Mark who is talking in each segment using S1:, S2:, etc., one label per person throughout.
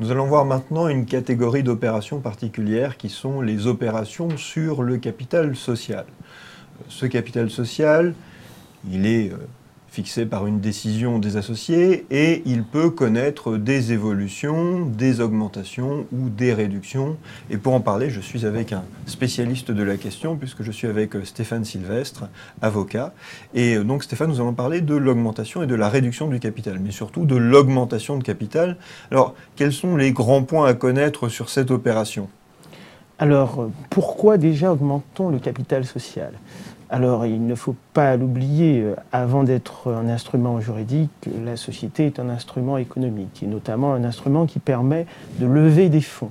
S1: Nous allons voir maintenant une catégorie d'opérations particulières qui sont les opérations sur le capital social. Ce capital social, il est euh, fixé par une décision des associés et il peut connaître des évolutions, des augmentations ou des réductions. Et pour en parler, je suis avec un spécialiste de la question puisque je suis avec euh, Stéphane Sylvestre, avocat. Et euh, donc Stéphane, nous allons parler de l'augmentation et de la réduction du capital, mais surtout de l'augmentation de capital. Alors, quels sont les grands points à connaître sur cette opération?
S2: Alors, euh, pourquoi déjà augmentons le capital social? Alors, il ne faut pas l'oublier, euh, avant d'être un instrument juridique, la société est un instrument économique, et notamment un instrument qui permet de lever des fonds.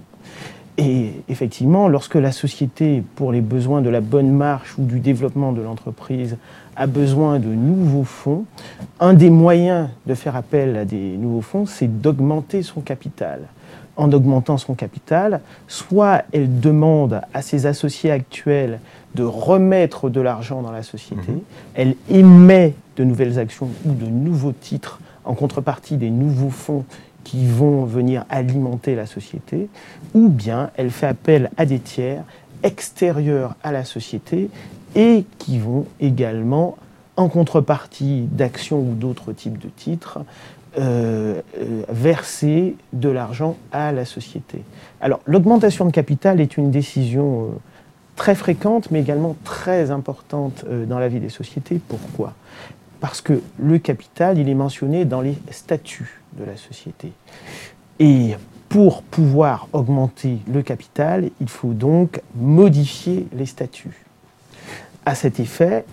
S2: Et effectivement, lorsque la société, pour les besoins de la bonne marche ou du développement de l'entreprise, a besoin de nouveaux fonds, un des moyens de faire appel à des nouveaux fonds, c'est d'augmenter son capital. En augmentant son capital, soit elle demande à ses associés actuels de remettre de l'argent dans la société. Mhm. Elle émet de nouvelles actions ou de nouveaux titres en contrepartie des nouveaux fonds qui vont venir alimenter la société, ou bien elle fait appel à des tiers extérieurs à la société et qui vont également, en contrepartie d'actions ou d'autres types de titres, euh, euh, verser de l'argent à la société. Alors l'augmentation de capital est une décision euh, très fréquente, mais également très importante dans la vie des sociétés. Pourquoi? Parce que le capital, il est mentionné dans les statuts de la société. Et pour pouvoir augmenter le capital, il faut donc modifier les statuts. À cet effet,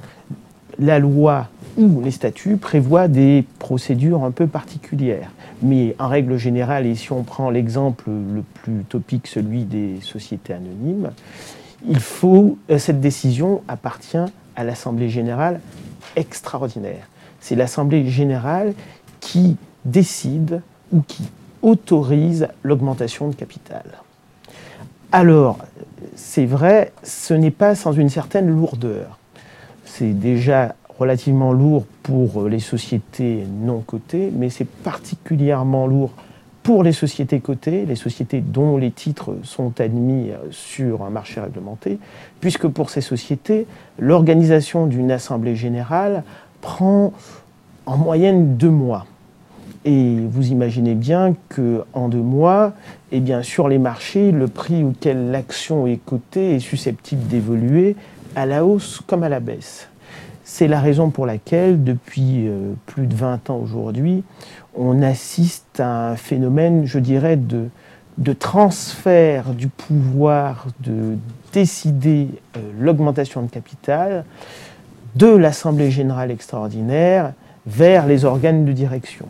S2: la loi ou les statuts prévoient des procédures un peu particulières. Mais en règle générale, et si on prend l'exemple le plus topique, celui des sociétés anonymes, il faut, euh, cette décision appartient à l'Assemblée générale extraordinaire. C'est l'Assemblée générale qui décide ou qui autorise l'augmentation de capital. Alors, c'est vrai, ce n'est pas sans une certaine lourdeur. C'est déjà relativement lourd pour les sociétés non cotées, mais c'est particulièrement lourd pour les sociétés cotées, les sociétés dont les titres sont admis euh, sur un marché réglementé, puisque pour ces sociétés, l'organisation d'une assemblée générale prend en moyenne deux mois. Et vous imaginez bien qu'en deux mois, eh bien, sur les marchés, le prix auquel l'action est cotée est susceptible d'évoluer à la hausse comme à la baisse. C'est la raison pour laquelle, depuis euh, plus de 20 ans aujourd'hui, on assiste à un phénomène, je dirais, de, transfert du pouvoir de décider euh, l'augmentation de capital de l'Assemblée générale extraordinaire vers les organes de direction.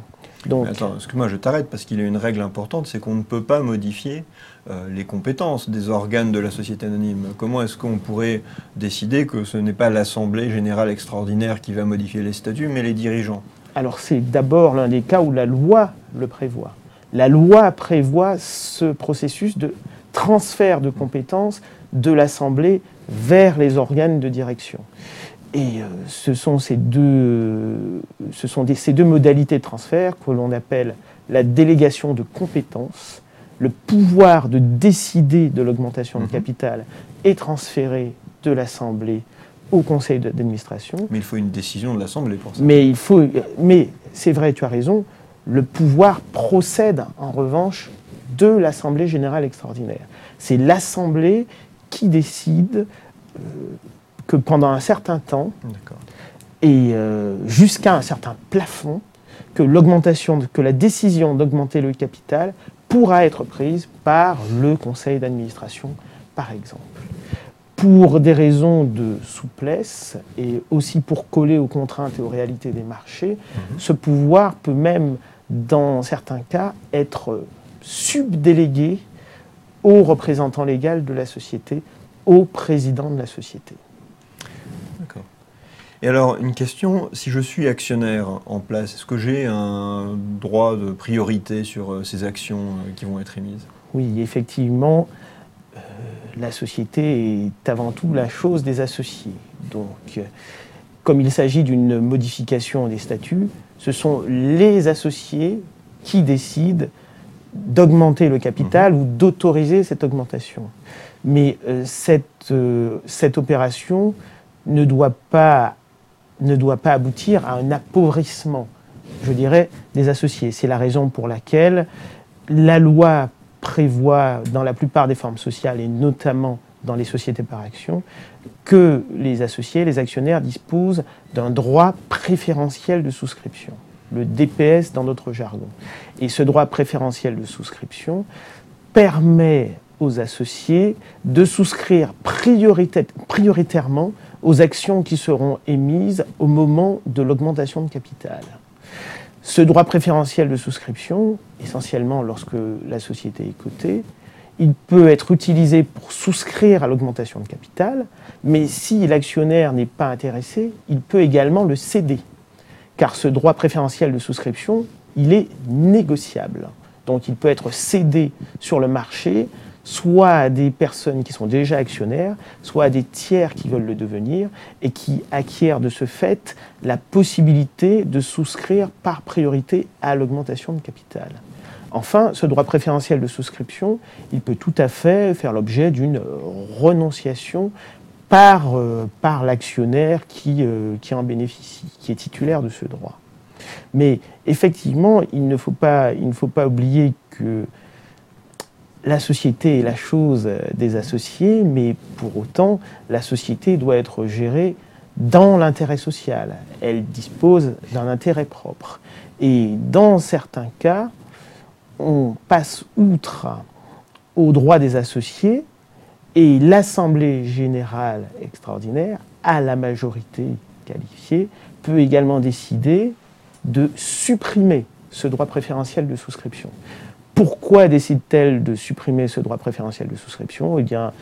S1: Donc, attends, excuse-moi, je t'arrête parce qu'il y a une règle importante, c'est qu'on ne peut pas modifier euh, les compétences des organes de la société anonyme. Comment est-ce qu'on pourrait décider que ce n'est pas l'Assemblée générale extraordinaire qui va modifier les statuts, mais les dirigeants?
S2: Alors c'est d'abord l'un des cas où la loi le prévoit. La loi prévoit ce processus de transfert de compétences de l'Assemblée vers les organes de direction. Et euh, ce sont, ces deux, ce sont ces deux modalités de transfert que l'on appelle la délégation de compétences. Le pouvoir de décider de l'augmentation de mhm. capital est transféré de l'Assemblée au conseil d'administration.
S1: Mais il faut une décision de l'Assemblée pour ça.
S2: Mais, il faut, mais c'est vrai, tu as raison, le pouvoir procède en revanche de l'Assemblée générale extraordinaire. C'est l'Assemblée qui décide euh, que pendant un certain temps, et euh, jusqu'à un certain plafond, que l'augmentation, que la décision d'augmenter le capital pourra être prise par le conseil d'administration, par exemple pour des raisons de souplesse et aussi pour coller aux contraintes et aux réalités des marchés, mhm. ce pouvoir peut même, dans certains cas, être subdélégué au représentant légal de la société, au président de la société.
S1: D'accord. Et alors, une question, si je suis actionnaire en place, est-ce que j'ai un droit de priorité sur euh, ces actions euh, qui vont être émises?
S2: Oui, effectivement, la société est avant tout la chose des associés. Donc, comme il s'agit d'une modification des statuts, ce sont les associés qui décident d'augmenter le capital ou d'autoriser cette augmentation. Mais euh, cette, euh, cette opération ne doit, pas, ne doit pas aboutir à un appauvrissement, je dirais, des associés. C'est la raison pour laquelle la loi prévoit, dans la plupart des formes sociales, et notamment dans les sociétés par action, que les associés, les actionnaires disposent d'un droit préférentiel de souscription, le DPS dans notre jargon. Et ce droit préférentiel de souscription permet aux associés de souscrire prioritairement aux actions qui seront émises au moment de l'augmentation de capital. Ce droit préférentiel de souscription, essentiellement lorsque la société est cotée, il peut être utilisé pour souscrire à l'augmentation de capital, mais si l'actionnaire n'est pas intéressé, il peut également le céder, car ce droit préférentiel de souscription, il est négociable. Donc il peut être cédé sur le marché soit à des personnes qui sont déjà actionnaires, soit à des tiers qui veulent le devenir et qui acquièrent de ce fait la possibilité de souscrire par priorité à l'augmentation de capital. Enfin, ce droit préférentiel de souscription, il peut tout à fait faire l'objet d'une renonciation par, euh, l'actionnaire qui, euh, qui en bénéficie, qui est titulaire de ce droit. Mais effectivement, il ne faut pas oublier que la société est la chose des associés, mais pour autant, la société doit être gérée dans l'intérêt social. Elle dispose d'un intérêt propre. Et dans certains cas, on passe outre aux droits des associés et l'Assemblée générale extraordinaire, à la majorité qualifiée, peut également décider de supprimer ce droit préférentiel de souscription. Pourquoi décide-t-elle de supprimer ce droit préférentiel de souscription? Eh bien,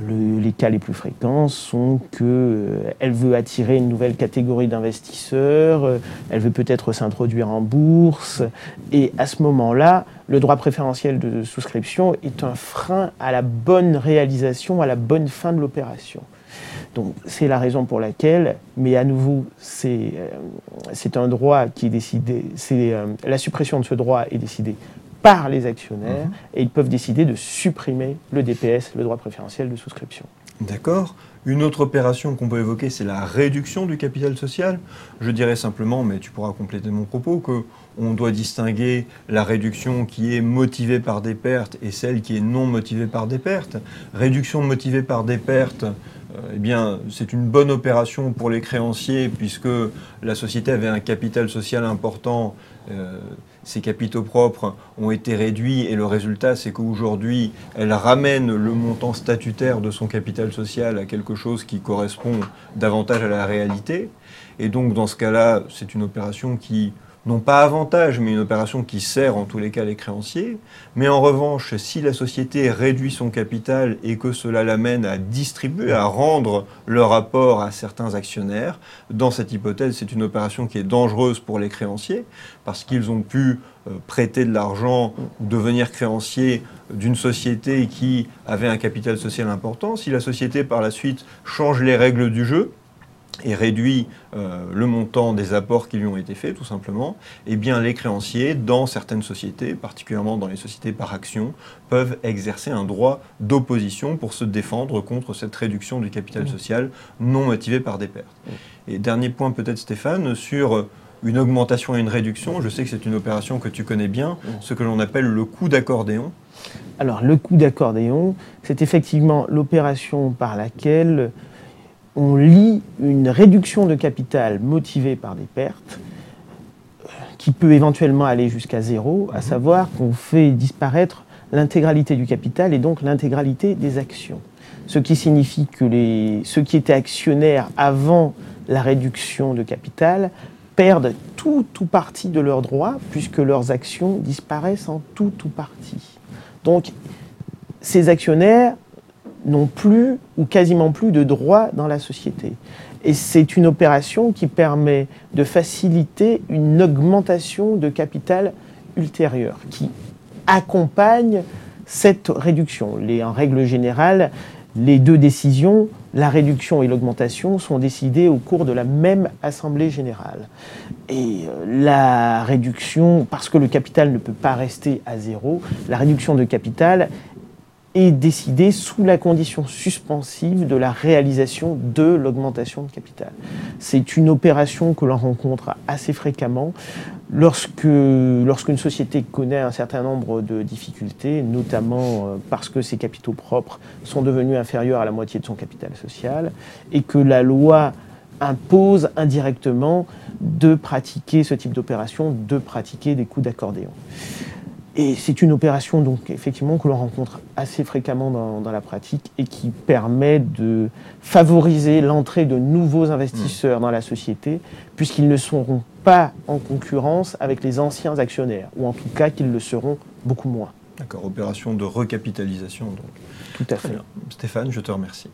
S2: les cas les plus fréquents sont qu'elle euh, veut attirer une nouvelle catégorie d'investisseurs, euh, elle veut peut-être s'introduire en bourse, et à ce moment-là, le droit préférentiel de souscription est un frein à la bonne réalisation, à la bonne fin de l'opération. Donc c'est la raison pour laquelle, mais à nouveau, c'est euh, un droit qui est décidé, c'est la suppression de ce droit est décidée par les actionnaires mhm. et ils peuvent décider de supprimer le DPS, le droit préférentiel de souscription.
S1: D'accord. Une autre opération qu'on peut évoquer, c'est la réduction du capital social. Je dirais simplement, mais tu pourras compléter mon propos, que on doit distinguer la réduction qui est motivée par des pertes et celle qui est non motivée par des pertes. Réduction motivée par des pertes, eh bien, c'est une bonne opération pour les créanciers puisque la société avait un capital social important. Euh, ses capitaux propres ont été réduits et le résultat, c'est qu'aujourd'hui, elle ramène le montant statutaire de son capital social à quelque chose qui correspond davantage à la réalité. Et donc, dans ce cas-là, c'est une opération qui non pas avantage, mais une opération qui sert en tous les cas les créanciers. Mais en revanche, si la société réduit son capital et que cela l'amène à distribuer, à rendre leur apport à certains actionnaires, dans cette hypothèse, c'est une opération qui est dangereuse pour les créanciers, parce qu'ils ont pu euh, prêter de l'argent ou devenir créanciers d'une société qui avait un capital social important. Si la société par la suite change les règles du jeu, et réduit euh, le montant des apports qui lui ont été faits, tout simplement, eh bien les créanciers, dans certaines sociétés, particulièrement dans les sociétés par action, peuvent exercer un droit d'opposition pour se défendre contre cette réduction du capital social non motivée par des pertes. Et dernier point peut-être Stéphane, sur une augmentation et une réduction, je sais que c'est une opération que tu connais bien, ce que l'on appelle le coup d'accordéon.
S2: Alors le coup d'accordéon, c'est effectivement l'opération par laquelle on lit une réduction de capital motivée par des pertes qui peut éventuellement aller jusqu'à zéro, à mhm. savoir qu'on fait disparaître l'intégralité du capital et donc l'intégralité des actions. Ce qui signifie que les, ceux qui étaient actionnaires avant la réduction de capital perdent tout ou partie de leurs droits puisque leurs actions disparaissent en tout ou partie. Donc ces actionnaires n'ont plus ou quasiment plus de droits dans la société. Et c'est une opération qui permet de faciliter une augmentation de capital ultérieure, qui accompagne cette réduction. Les, en règle générale, Les deux décisions, la réduction et l'augmentation, sont décidées au cours de la même Assemblée générale. Et euh, la réduction, parce que le capital ne peut pas rester à zéro, la réduction de capital est décidée sous la condition suspensive de la réalisation de l'augmentation de capital. C'est une opération que l'on rencontre assez fréquemment lorsque, lorsqu'une société connaît un certain nombre de difficultés, notamment euh, parce que ses capitaux propres sont devenus inférieurs à la moitié de son capital social, et que la loi impose indirectement de pratiquer ce type d'opération, de pratiquer des coups d'accordéon. Et c'est une opération donc effectivement que l'on rencontre assez fréquemment dans, dans, la pratique et qui permet de favoriser l'entrée de nouveaux investisseurs dans la société puisqu'ils ne seront pas en concurrence avec les anciens actionnaires ou en tout cas qu'ils le seront beaucoup moins.
S1: D'accord, opération de recapitalisation donc.
S2: Tout à fait.
S1: Stéphane, je te remercie.